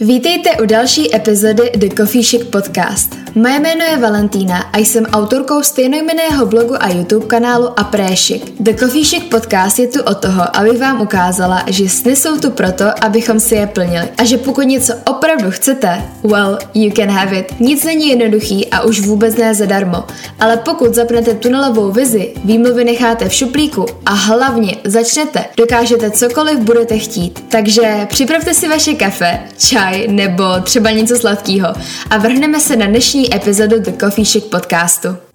Vítejte u další epizody The Coffee Chic Podcast. Moje jméno je Valentína a jsem autorkou stejnojmenného blogu a YouTube kanálu Apréšik. The Coffee Chic Podcast je tu o toho, aby vám ukázala, že sny jsou tu proto, abychom si je plnili. A že pokud něco opravdu chcete, well, you can have it. Nic není jednoduchý a už vůbec ne zadarmo. Ale pokud zapnete tunelovou vizi, výmluvy necháte v šuplíku a hlavně začnete, dokážete cokoliv budete chtít. Takže připravte si vaše kafe, čaj čaj nebo třeba něco sladkého a vrhneme se na dnešní epizodu The Coffee Chic podcastu.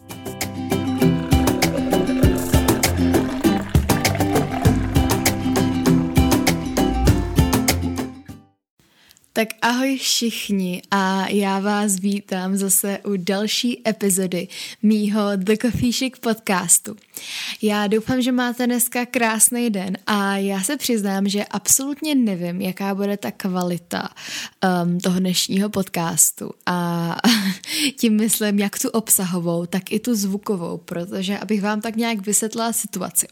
Tak ahoj všichni a já vás vítám zase u další epizody mýho The Coffee Chic podcastu. Já doufám, že máte dneska krásný den a já se přiznám, že absolutně nevím, jaká bude ta kvalita um, toho dnešního podcastu a tím myslím jak tu obsahovou, tak i tu zvukovou, protože abych vám tak nějak vysvětlila situaci.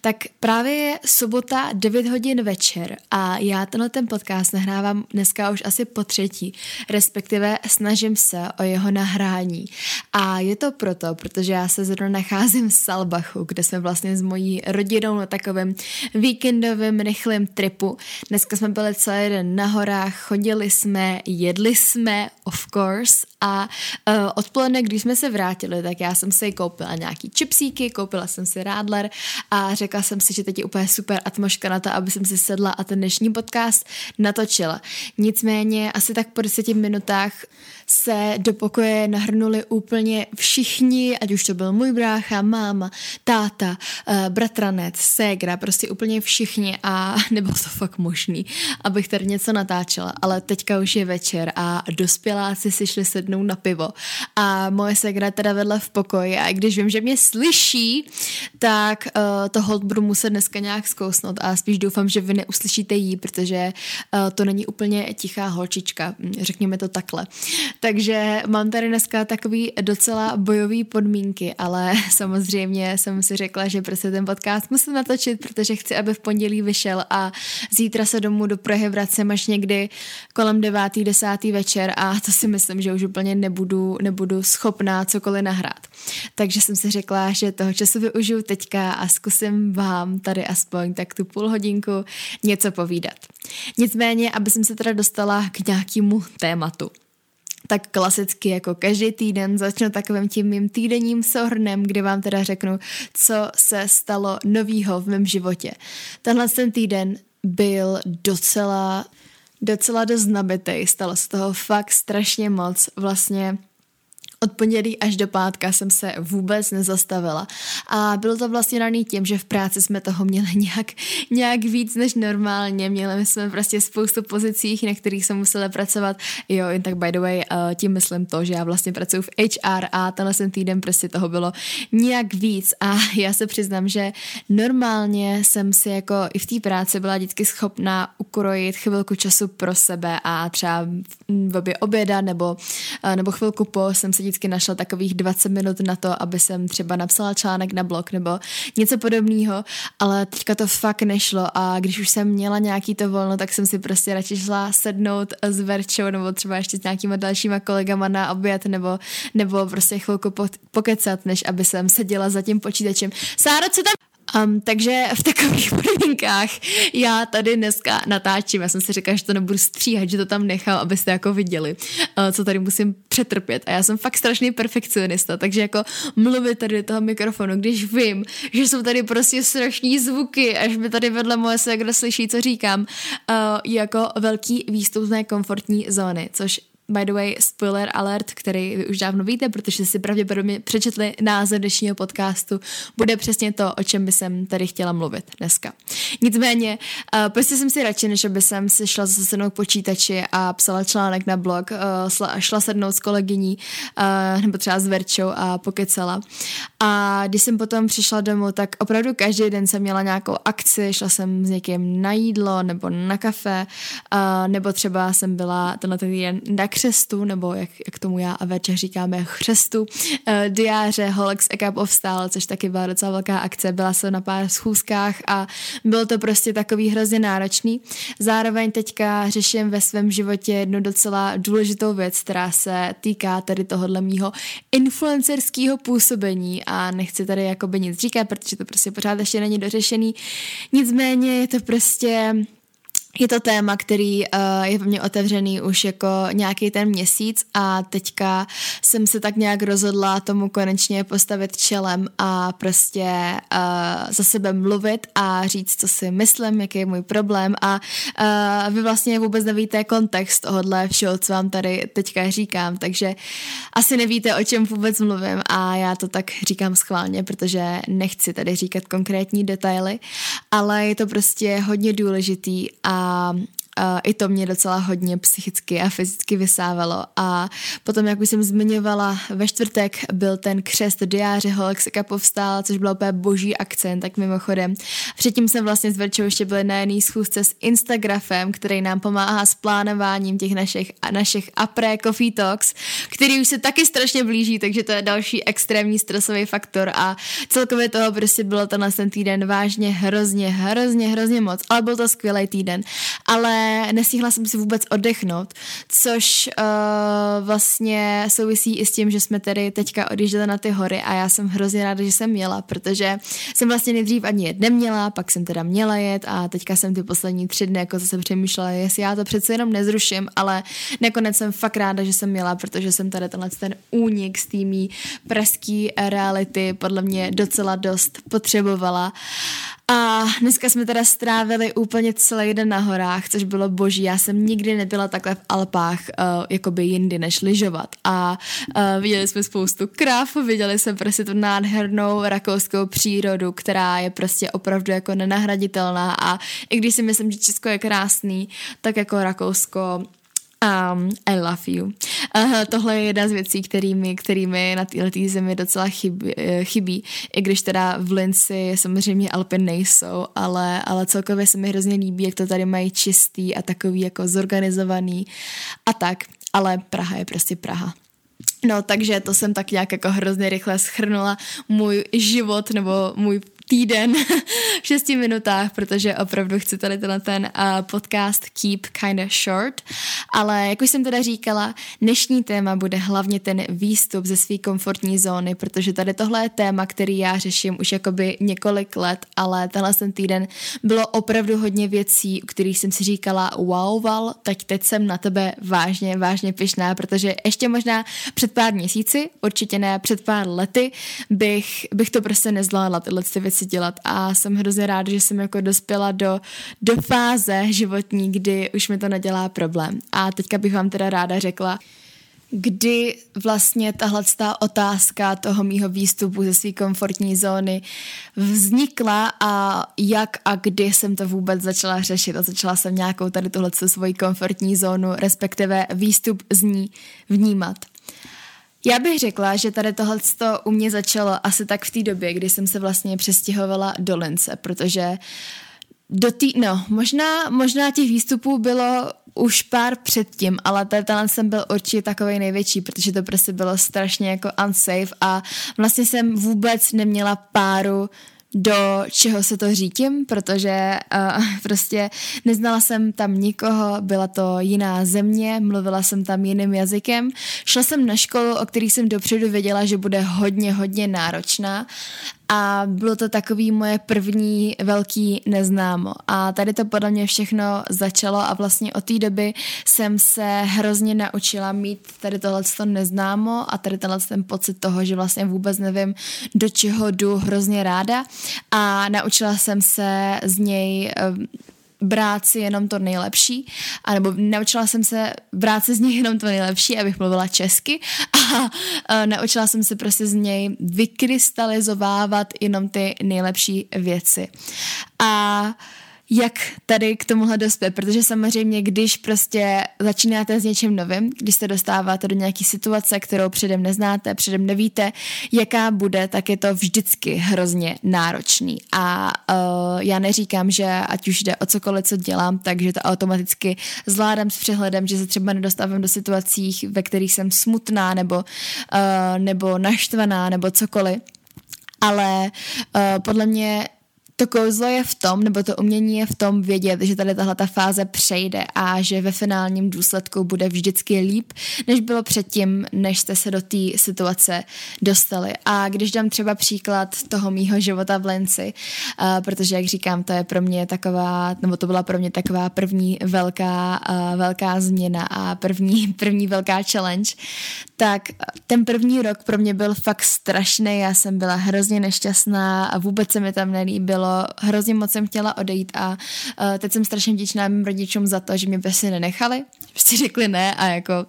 Tak právě je sobota 9 hodin večer a já tenhle ten podcast nahrávám dneska už asi po třetí, respektive snažím se o jeho nahrání. A je to proto, protože já se zrovna nacházím v Salbachu, kde jsme vlastně s mojí rodinou na takovém víkendovém rychlém tripu. Dneska jsme byli celý den na horách, chodili jsme, jedli jsme, of course, a uh, odpoledne, když jsme se vrátili, tak já jsem si koupila nějaký čipsíky, koupila jsem si rádler a řekla jsem si, že teď je úplně super atmosféra na to, aby jsem si sedla a ten dnešní podcast natočila. Nicméně asi tak po deseti minutách se do pokoje nahrnuli úplně všichni, ať už to byl můj brácha, máma, táta, uh, bratranec, ségra, prostě úplně všichni a nebylo to fakt možný, abych tady něco natáčela, ale teďka už je večer a dospěláci si šli sednout na pivo a moje ségra teda vedla v pokoji a i když vím, že mě slyší, tak uh, to hold budu muset dneska nějak zkousnout a spíš doufám, že vy neuslyšíte jí, protože uh, to není úplně tichá holčička, řekněme to takhle. Takže mám tady dneska takový docela bojový podmínky, ale samozřejmě jsem si řekla, že prostě ten podcast musím natočit, protože chci, aby v pondělí vyšel a zítra se domů do Prahy vracím až někdy kolem 9. 10. večer a to si myslím, že už úplně nebudu, nebudu schopná cokoliv nahrát. Takže jsem si řekla, že toho času využiju teďka a zkusím vám tady aspoň tak tu půl hodinku něco povídat. Nicméně, aby jsem se teda dostala k nějakému tématu tak klasicky jako každý týden začnu takovým tím mým týdenním souhrnem, kde vám teda řeknu, co se stalo novýho v mém životě. Tenhle ten týden byl docela, docela dost nabitej, stalo se toho fakt strašně moc. Vlastně od pondělí až do pátka jsem se vůbec nezastavila a bylo to vlastně daný tím, že v práci jsme toho měli nějak, nějak víc než normálně. Měli jsme prostě spoustu pozicích, na kterých jsme museli pracovat. Jo, jen tak by the way, uh, tím myslím to, že já vlastně pracuji v HR a tenhle ten týden prostě toho bylo nějak víc a já se přiznám, že normálně jsem si jako i v té práci byla vždycky schopná ukrojit chvilku času pro sebe a třeba v obě oběda nebo, uh, nebo chvilku po jsem si vždycky našla takových 20 minut na to, aby jsem třeba napsala článek na blog nebo něco podobného, ale teďka to fakt nešlo a když už jsem měla nějaký to volno, tak jsem si prostě radši šla sednout s Verčou nebo třeba ještě s nějakýma dalšíma kolegama na oběd nebo, nebo prostě chvilku pokecat, než aby jsem seděla za tím počítačem. Sáro, co tam Um, takže v takových podmínkách já tady dneska natáčím. Já jsem si říkala, že to nebudu stříhat, že to tam nechám, abyste jako viděli, uh, co tady musím přetrpět. A já jsem fakt strašný perfekcionista, takže jako mluvit tady do toho mikrofonu, když vím, že jsou tady prostě strašní zvuky, až mi tady vedle moje se kdo slyší, co říkám, uh, jako velký výstupné komfortní zóny, což by the way, spoiler alert, který vy už dávno víte, protože si pravděpodobně přečetli název dnešního podcastu, bude přesně to, o čem by jsem tady chtěla mluvit dneska. Nicméně, uh, prostě jsem si radši, než aby jsem si šla zase sednout k počítači a psala článek na blog, uh, šla sednout s kolegyní uh, nebo třeba s Verčou a pokecala. A když jsem potom přišla domů, tak opravdu každý den jsem měla nějakou akci, šla jsem s někým na jídlo nebo na kafe, uh, nebo třeba jsem byla tenhle týden na křestu, nebo jak, jak tomu já a večer říkáme chřestu, uh, diáře Holex a Cup of Style, což taky byla docela velká akce. Byla jsem na pár schůzkách a bylo to prostě takový hrozně náročný. Zároveň teďka řeším ve svém životě jednu docela důležitou věc, která se týká tady tohohle mýho influencerského působení a nechci tady jakoby nic říkat, protože to prostě pořád ještě není dořešený. Nicméně je to prostě je to téma, který uh, je v mě otevřený už jako nějaký ten měsíc a teďka jsem se tak nějak rozhodla tomu konečně postavit čelem a prostě uh, za sebe mluvit a říct, co si myslím, jaký je můj problém a uh, vy vlastně vůbec nevíte kontext tohohle všeho, co vám tady teďka říkám, takže asi nevíte, o čem vůbec mluvím a já to tak říkám schválně, protože nechci tady říkat konkrétní detaily, ale je to prostě hodně důležitý a uh, i to mě docela hodně psychicky a fyzicky vysávalo. A potom, jak už jsem zmiňovala, ve čtvrtek byl ten křest diáře Holexika povstál, což byla úplně boží akcent, tak mimochodem. Předtím jsem vlastně s Verčou ještě byli na jedné schůzce s Instagramem, který nám pomáhá s plánováním těch našich, našich apré coffee talks, který už se taky strašně blíží, takže to je další extrémní stresový faktor a celkově toho prostě bylo tenhle ten týden vážně hrozně, hrozně, hrozně moc, ale byl to skvělý týden. Ale nestihla jsem si vůbec oddechnout, což uh, vlastně souvisí i s tím, že jsme tedy teďka odjížděli na ty hory a já jsem hrozně ráda, že jsem měla, protože jsem vlastně nejdřív ani jet neměla, pak jsem teda měla jet a teďka jsem ty poslední tři dny jako zase přemýšlela, jestli já to přece jenom nezruším, ale nakonec jsem fakt ráda, že jsem měla, protože jsem tady tenhle ten únik z týmí pražský reality podle mě docela dost potřebovala a dneska jsme teda strávili úplně celý den na horách, což bylo boží. Já jsem nikdy nebyla takhle v Alpách, uh, jakoby jindy než lyžovat. A uh, viděli jsme spoustu krav, viděli jsme prostě tu nádhernou rakouskou přírodu, která je prostě opravdu jako nenahraditelná. A i když si myslím, že Česko je krásný, tak jako Rakousko Um, I love you. Uh, tohle je jedna z věcí, kterými, kterými na této zemi docela chybí, eh, chybí, i když teda v Linci samozřejmě Alpy nejsou, ale, ale celkově se mi hrozně líbí, jak to tady mají čistý a takový jako zorganizovaný a tak, ale Praha je prostě Praha. No, takže to jsem tak nějak jako hrozně rychle schrnula můj život nebo můj týden v šesti minutách, protože opravdu chci tady tenhle ten uh, podcast keep kinda short, ale jak už jsem teda říkala, dnešní téma bude hlavně ten výstup ze své komfortní zóny, protože tady tohle je téma, který já řeším už jakoby několik let, ale tenhle ten týden bylo opravdu hodně věcí, u kterých jsem si říkala wow, val, tak teď jsem na tebe vážně, vážně pyšná, protože ještě možná před pár měsíci, určitě ne před pár lety, bych, bych to prostě nezvládla tyhle ty věci věci dělat a jsem hrozně ráda, že jsem jako dospěla do, do fáze životní, kdy už mi to nedělá problém. A teďka bych vám teda ráda řekla, kdy vlastně tahle otázka toho mýho výstupu ze své komfortní zóny vznikla a jak a kdy jsem to vůbec začala řešit a začala jsem nějakou tady tohle svoji komfortní zónu, respektive výstup z ní vnímat. Já bych řekla, že tady tohle u mě začalo asi tak v té době, kdy jsem se vlastně přestěhovala do Lince, protože do tý, no, možná, možná těch výstupů bylo už pár předtím, ale ten talent jsem byl určitě takový největší, protože to prostě bylo strašně jako unsafe a vlastně jsem vůbec neměla páru do čeho se to řídím, protože uh, prostě neznala jsem tam nikoho, byla to jiná země, mluvila jsem tam jiným jazykem. Šla jsem na školu, o který jsem dopředu věděla, že bude hodně, hodně náročná a bylo to takový moje první velký neznámo. A tady to podle mě všechno začalo a vlastně od té doby jsem se hrozně naučila mít tady tohle neznámo a tady tenhle ten pocit toho, že vlastně vůbec nevím, do čeho jdu hrozně ráda a naučila jsem se z něj brát si jenom to nejlepší, anebo naučila jsem se brát si z něj jenom to nejlepší, abych mluvila česky a, a naučila jsem se prostě z něj vykrystalizovávat jenom ty nejlepší věci. A jak tady k tomuhle dospět, protože samozřejmě, když prostě začínáte s něčím novým, když se dostáváte do nějaké situace, kterou předem neznáte, předem nevíte, jaká bude, tak je to vždycky hrozně náročný. A uh, já neříkám, že ať už jde o cokoliv, co dělám, takže to automaticky zvládám s přehledem, že se třeba nedostávám do situací, ve kterých jsem smutná nebo, uh, nebo naštvaná nebo cokoliv. Ale uh, podle mě to kouzlo je v tom, nebo to umění je v tom vědět, že tady tahle ta fáze přejde a že ve finálním důsledku bude vždycky líp, než bylo předtím, než jste se do té situace dostali. A když dám třeba příklad toho mýho života v Lenci, uh, protože jak říkám, to je pro mě taková, nebo to byla pro mě taková první velká, uh, velká změna a první, první velká challenge, tak ten první rok pro mě byl fakt strašný, já jsem byla hrozně nešťastná a vůbec se mi tam nelíbilo, hrozně moc jsem chtěla odejít a uh, teď jsem strašně vděčná mým rodičům za to, že mě prostě nenechali, prostě řekli ne a jako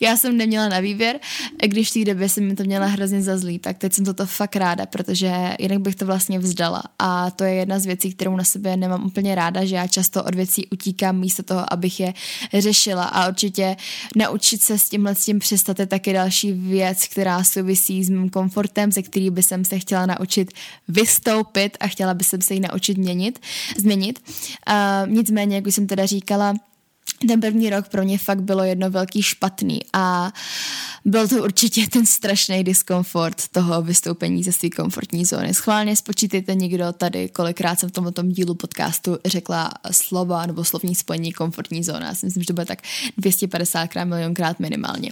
já jsem neměla na výběr, když v té době jsem mi to měla hrozně za zlý, tak teď jsem toto fakt ráda, protože jinak bych to vlastně vzdala a to je jedna z věcí, kterou na sebe nemám úplně ráda, že já často od věcí utíkám místo toho, abych je řešila a určitě naučit se s tímhle s tím přestat je taky další věc, která souvisí s mým komfortem, ze který by jsem se chtěla naučit vystoupit a chtěla by jsem se ji naučit měnit, změnit. Uh, nicméně, jak už jsem teda říkala, ten první rok pro mě fakt bylo jedno velký špatný a byl to určitě ten strašný diskomfort toho vystoupení ze své komfortní zóny. Schválně spočítejte někdo tady, kolikrát jsem v tomto dílu podcastu řekla slova nebo slovní spojení komfortní zóna. Já si myslím, že to bude tak 250 krát milionkrát minimálně.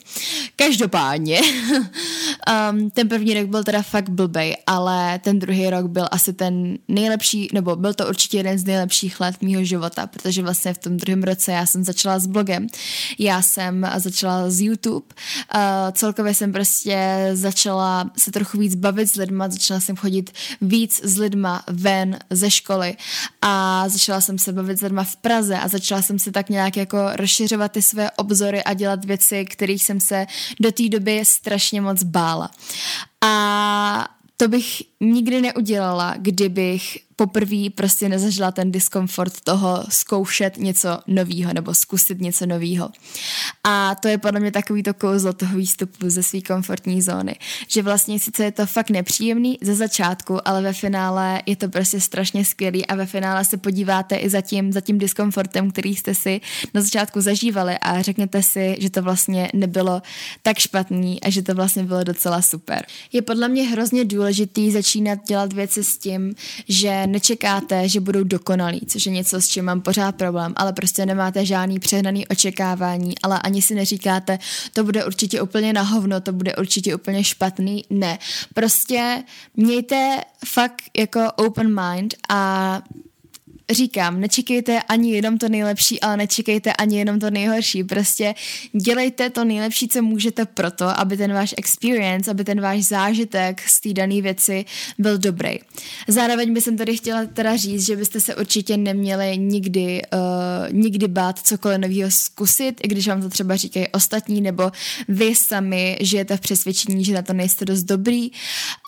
Každopádně, um, ten první rok byl teda fakt blbej, ale ten druhý rok byl asi ten nejlepší, nebo byl to určitě jeden z nejlepších let mýho života, protože vlastně v tom druhém roce já jsem začala s blogem, já jsem začala z YouTube, uh, celkově jsem prostě začala se trochu víc bavit s lidma, začala jsem chodit víc s lidma ven ze školy. A začala jsem se bavit s lidma v Praze a začala jsem se tak nějak jako rozšiřovat ty své obzory a dělat věci, kterých jsem se do té doby strašně moc bála. A to bych nikdy neudělala, kdybych poprvé prostě nezažila ten diskomfort toho zkoušet něco nového nebo zkusit něco nového. A to je podle mě takový to kouzlo toho výstupu ze své komfortní zóny, že vlastně sice je to fakt nepříjemný ze začátku, ale ve finále je to prostě strašně skvělý a ve finále se podíváte i za tím, za tím diskomfortem, který jste si na začátku zažívali a řeknete si, že to vlastně nebylo tak špatný a že to vlastně bylo docela super. Je podle mě hrozně důležitý začínat dělat věci s tím, že nečekáte, že budou dokonalí, což je něco, s čím mám pořád problém, ale prostě nemáte žádný přehnaný očekávání, ale ani si neříkáte, to bude určitě úplně na hovno, to bude určitě úplně špatný. Ne. Prostě mějte fakt jako open mind a říkám, nečekejte ani jenom to nejlepší, ale nečekejte ani jenom to nejhorší. Prostě dělejte to nejlepší, co můžete proto, aby ten váš experience, aby ten váš zážitek z té dané věci byl dobrý. Zároveň bych tady chtěla teda říct, že byste se určitě neměli nikdy, uh, nikdy bát cokoliv nového zkusit, i když vám to třeba říkají ostatní, nebo vy sami žijete v přesvědčení, že na to nejste dost dobrý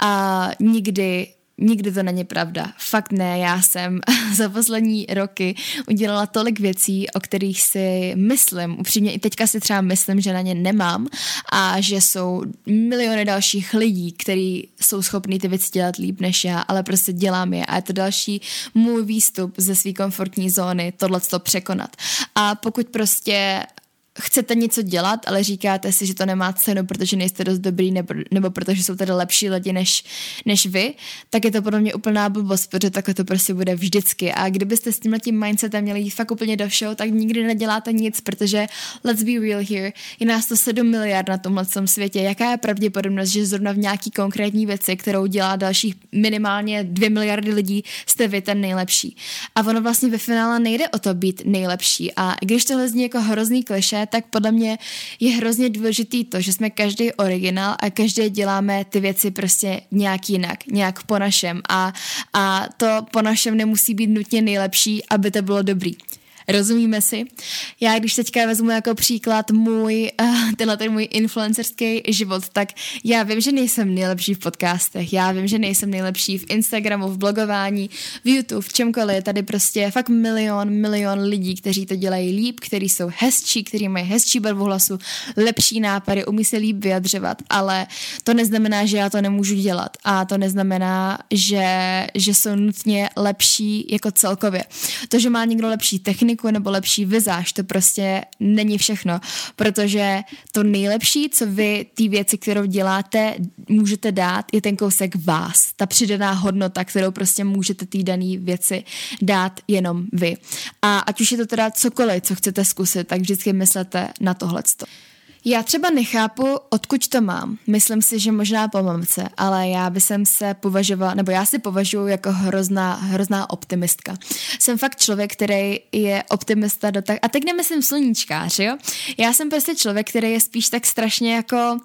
a nikdy Nikdy to není pravda. Fakt ne, já jsem za poslední roky udělala tolik věcí, o kterých si myslím, upřímně i teďka si třeba myslím, že na ně nemám a že jsou miliony dalších lidí, kteří jsou schopní ty věci dělat líp než já, ale prostě dělám je a je to další můj výstup ze své komfortní zóny, tohle to překonat. A pokud prostě chcete něco dělat, ale říkáte si, že to nemá cenu, protože nejste dost dobrý nebo, nebo protože jsou tady lepší lidi než, než vy, tak je to podle mě úplná blbost, protože takhle to prostě bude vždycky. A kdybyste s tímhle tím mindsetem měli jít fakt úplně do show, tak nikdy neděláte nic, protože let's be real here, je nás to 7 miliard na tomhle světě. Jaká je pravděpodobnost, že zrovna v nějaký konkrétní věci, kterou dělá dalších minimálně 2 miliardy lidí, jste vy ten nejlepší. A ono vlastně ve finále nejde o to být nejlepší. A když tohle zní jako hrozný kliše, tak podle mě je hrozně důležitý to, že jsme každý originál a každý děláme ty věci prostě nějak jinak, nějak po našem a, a to po našem nemusí být nutně nejlepší, aby to bylo dobrý. Rozumíme si? Já když teďka vezmu jako příklad můj, uh, tenhle ten můj influencerský život, tak já vím, že nejsem nejlepší v podcastech, já vím, že nejsem nejlepší v Instagramu, v blogování, v YouTube, v čemkoliv. Tady prostě fakt milion, milion lidí, kteří to dělají líp, kteří jsou hezčí, kteří mají hezčí barvu hlasu, lepší nápady, umí se líp vyjadřovat, ale to neznamená, že já to nemůžu dělat a to neznamená, že, že jsou nutně lepší jako celkově. To, že má někdo lepší techniku nebo lepší vizáž, to prostě není všechno, protože to nejlepší, co vy, ty věci, kterou děláte, můžete dát, je ten kousek vás, ta přidaná hodnota, kterou prostě můžete té dané věci dát jenom vy. A ať už je to teda cokoliv, co chcete zkusit, tak vždycky myslete na tohleto. Já třeba nechápu, odkud to mám. Myslím si, že možná po mamce, ale já by jsem se považovala, nebo já si považuji jako hrozná, hrozná optimistka. Jsem fakt člověk, který je optimista do tak, a teď nemyslím sluníčkář, jo? Já jsem prostě člověk, který je spíš tak strašně jako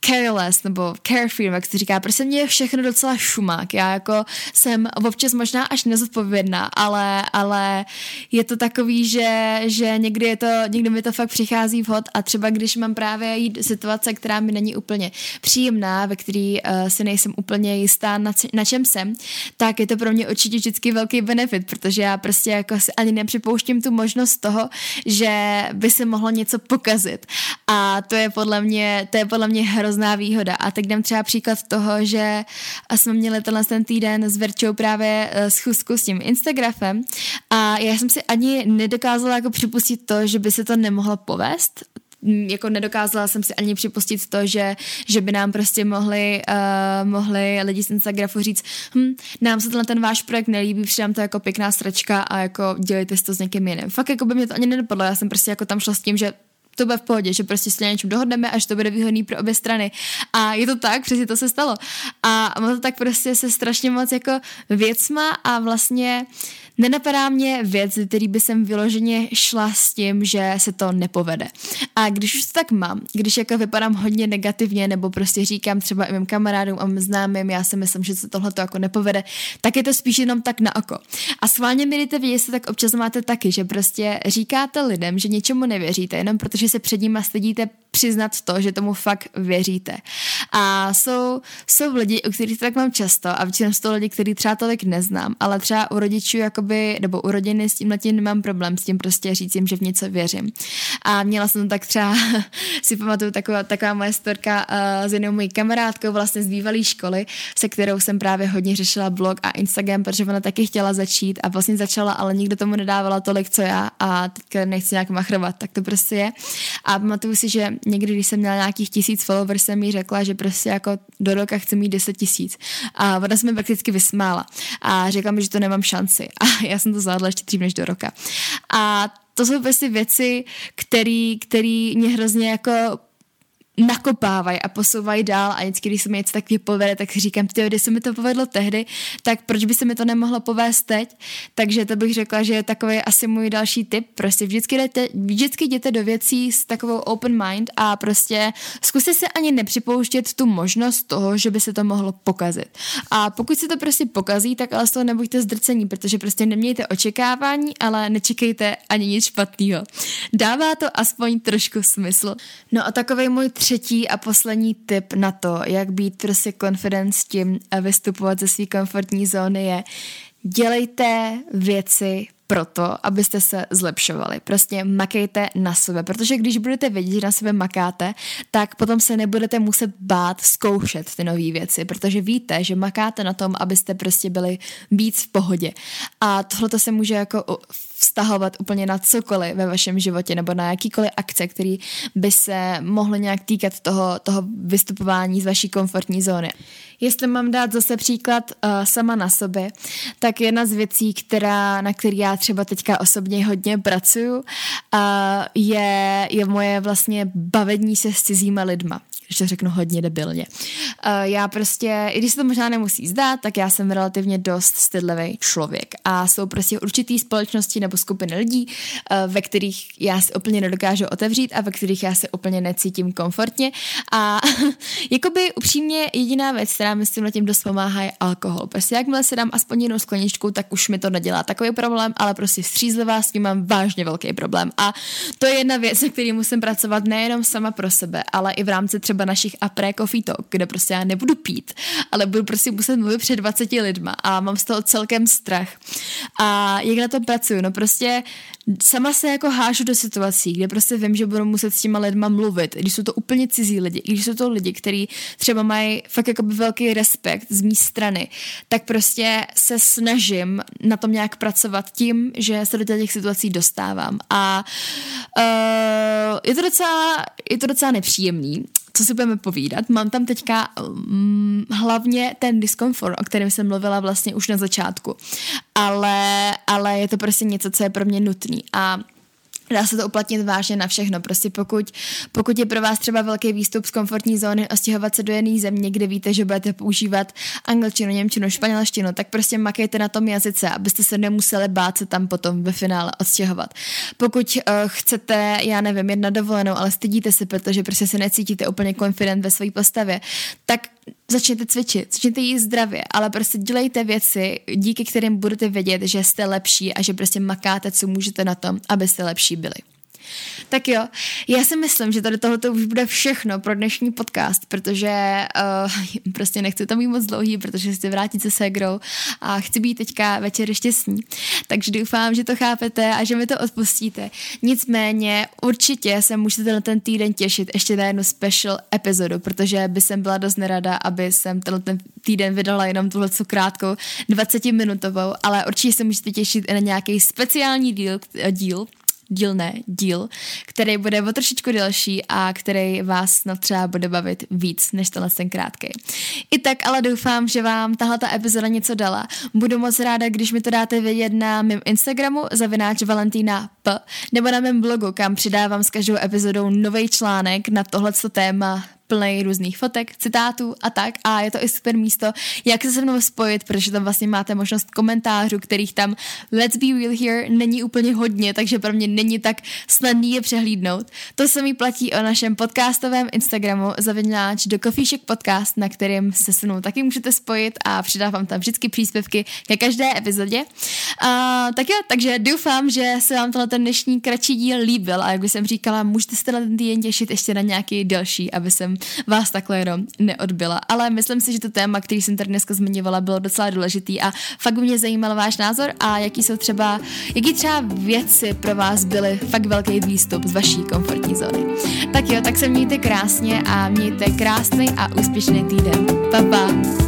careless nebo carefree, jak se říká, prostě mě je všechno docela šumák. Já jako jsem občas možná až nezodpovědná, ale, ale je to takový, že, že někdy je to, někdy mi to fakt přichází vhod a třeba když mám právě jít situace, která mi není úplně příjemná, ve který uh, si nejsem úplně jistá, na, na čem jsem, tak je to pro mě určitě vždycky velký benefit, protože já prostě jako si ani nepřipouštím tu možnost toho, že by se mohlo něco pokazit. A to je podle mě, to je podle mě hrozně hrozná výhoda. A teď dám třeba příklad toho, že jsme měli tenhle ten týden s Verčou právě eh, schůzku s tím Instagramem a já jsem si ani nedokázala jako připustit to, že by se to nemohlo povést, jako nedokázala jsem si ani připustit to, že, že by nám prostě mohli, uh, mohli lidi z Instagramu říct, hm, nám se tenhle ten váš projekt nelíbí, přidám to jako pěkná sračka a jako dělejte si to s někým jiným. Fakt jako by mě to ani nedopadlo, já jsem prostě jako tam šla s tím, že to bude v pohodě, že prostě se na něčem dohodneme a že to bude výhodný pro obě strany. A je to tak, přesně to se stalo. A má to tak prostě se strašně moc jako věcma a vlastně uh, Nenapadá mě věc, který by jsem vyloženě šla s tím, že se to nepovede. A když už to tak mám, když jako vypadám hodně negativně, nebo prostě říkám třeba i mým kamarádům a mým známým, já si myslím, že se tohle to jako nepovede, tak je to spíš jenom tak na oko. A schválně mi dejte vědět, jestli tak občas máte taky, že prostě říkáte lidem, že něčemu nevěříte, jenom protože se před nimi stydíte přiznat to, že tomu fakt věříte. A jsou, jsou lidi, u kterých to tak mám často a většinou jsou to lidi, který třeba tolik neznám, ale třeba u rodičů jakoby, nebo u rodiny s tím letím nemám problém s tím prostě říct jim, že v něco věřím. A měla jsem tak třeba, si pamatuju taková, taková moje storka uh, s jednou mojí kamarádkou vlastně z bývalé školy, se kterou jsem právě hodně řešila blog a Instagram, protože ona taky chtěla začít a vlastně začala, ale nikdo tomu nedávala tolik, co já a teďka nechci nějak machrovat, tak to prostě je. A pamatuju si, že někdy, když jsem měla nějakých tisíc followers, jsem mi řekla, že prostě jako do roka chci mít 10 tisíc. A ona se mi prakticky vysmála a řekla mi, že to nemám šanci. A já jsem to zvládla ještě dřív než do roka. A to jsou prostě věci, které mě hrozně jako nakopávají a posouvají dál a vždycky, když se mi něco tak povede, tak si říkám, ty, když se mi to povedlo tehdy, tak proč by se mi to nemohlo povést teď? Takže to bych řekla, že je takový asi můj další tip. Prostě vždycky, jdete, vždycky jděte do věcí s takovou open mind a prostě zkuste se ani nepřipouštět tu možnost toho, že by se to mohlo pokazit. A pokud se to prostě pokazí, tak ale z toho nebuďte zdrcení, protože prostě nemějte očekávání, ale nečekejte ani nic špatného. Dává to aspoň trošku smysl. No a takový můj třetí a poslední tip na to, jak být prostě confident s tím a vystupovat ze své komfortní zóny je dělejte věci proto, abyste se zlepšovali. Prostě makejte na sebe, protože když budete vědět, že na sebe makáte, tak potom se nebudete muset bát zkoušet ty nové věci, protože víte, že makáte na tom, abyste prostě byli víc v pohodě. A tohle se může jako vztahovat úplně na cokoliv ve vašem životě nebo na jakýkoliv akce, který by se mohly nějak týkat toho, toho vystupování z vaší komfortní zóny. Jestli mám dát zase příklad uh, sama na sobě, tak jedna z věcí, která, na který já třeba teďka osobně hodně pracuju, uh, je, je moje vlastně bavení se s cizíma lidma když to řeknu hodně debilně. Uh, já prostě, i když se to možná nemusí zdát, tak já jsem relativně dost stydlivý člověk a jsou prostě určitý společnosti nebo skupiny lidí, uh, ve kterých já si úplně nedokážu otevřít a ve kterých já se úplně necítím komfortně a jakoby upřímně jediná věc, která mi s tím tím dost pomáhá je alkohol. Prostě jakmile si dám aspoň jednou skleničku, tak už mi to nedělá takový problém, ale prostě střízlivá s tím mám vážně velký problém a to je jedna věc, na který musím pracovat nejenom sama pro sebe, ale i v rámci třeba našich apré coffee talk, kde prostě já nebudu pít, ale budu prostě muset mluvit před 20 lidma a mám z toho celkem strach. A jak na tom pracuju? No prostě sama se jako hážu do situací, kde prostě vím, že budu muset s těma lidma mluvit, když jsou to úplně cizí lidi, když jsou to lidi, kteří třeba mají fakt jako velký respekt z mé strany, tak prostě se snažím na tom nějak pracovat tím, že se do těch situací dostávám. A uh, je to docela, je to docela nepříjemný, co si budeme povídat. Mám tam teďka um, hlavně ten diskomfort, o kterém jsem mluvila vlastně už na začátku. Ale, ale je to prostě něco, co je pro mě nutný. A Dá se to uplatnit vážně na všechno. Prostě pokud, pokud je pro vás třeba velký výstup z komfortní zóny stěhovat se do jiné země, kde víte, že budete používat angličtinu, němčinu, španělštinu, tak prostě makejte na tom jazyce, abyste se nemuseli bát se tam potom ve finále odstěhovat. Pokud uh, chcete, já nevím, jet na dovolenou, ale stydíte se, protože prostě se necítíte úplně confident ve své postavě, tak začněte cvičit, začněte jíst zdravě, ale prostě dělejte věci, díky kterým budete vědět, že jste lepší a že prostě makáte, co můžete na tom, abyste lepší byli. Tak jo, já si myslím, že tady tohoto už bude všechno pro dnešní podcast, protože uh, prostě nechci to mít moc dlouhý, protože chci vrátit se segrou a chci být teďka večer štěstní. Takže doufám, že to chápete a že mi to odpustíte. Nicméně určitě se můžete na ten týden těšit ještě na jednu special epizodu, protože by jsem byla dost nerada, aby jsem ten týden vydala jenom tuhle krátkou 20 minutovou, ale určitě se můžete těšit i na nějaký speciální díl, díl dílné díl, který bude o trošičku delší a který vás snad třeba bude bavit víc než tenhle ten krátký. I tak ale doufám, že vám tahle ta epizoda něco dala. Budu moc ráda, když mi to dáte vědět na mém Instagramu zavináč Valentína P nebo na mém blogu, kam přidávám s každou epizodou nový článek na tohleto téma plný různých fotek, citátů a tak. A je to i super místo, jak se se mnou spojit, protože tam vlastně máte možnost komentářů, kterých tam Let's be real here není úplně hodně, takže pro mě není tak snadný je přehlídnout. To se mi platí o našem podcastovém Instagramu zavináč do Shack Podcast, na kterým se se mnou taky můžete spojit a přidávám tam vždycky příspěvky ke každé epizodě. A, tak jo, takže doufám, že se vám tenhle ten dnešní kratší díl líbil a jak jsem říkala, můžete se na ten týden těšit ještě na nějaký další, aby jsem vás takhle jenom neodbyla. Ale myslím si, že to téma, který jsem tady dneska zmiňovala, bylo docela důležitý a fakt mě zajímal váš názor a jaký jsou třeba, jaký třeba věci pro vás byly fakt velký výstup z vaší komfortní zóny. Tak jo, tak se mějte krásně a mějte krásný a úspěšný týden. Pa, pa.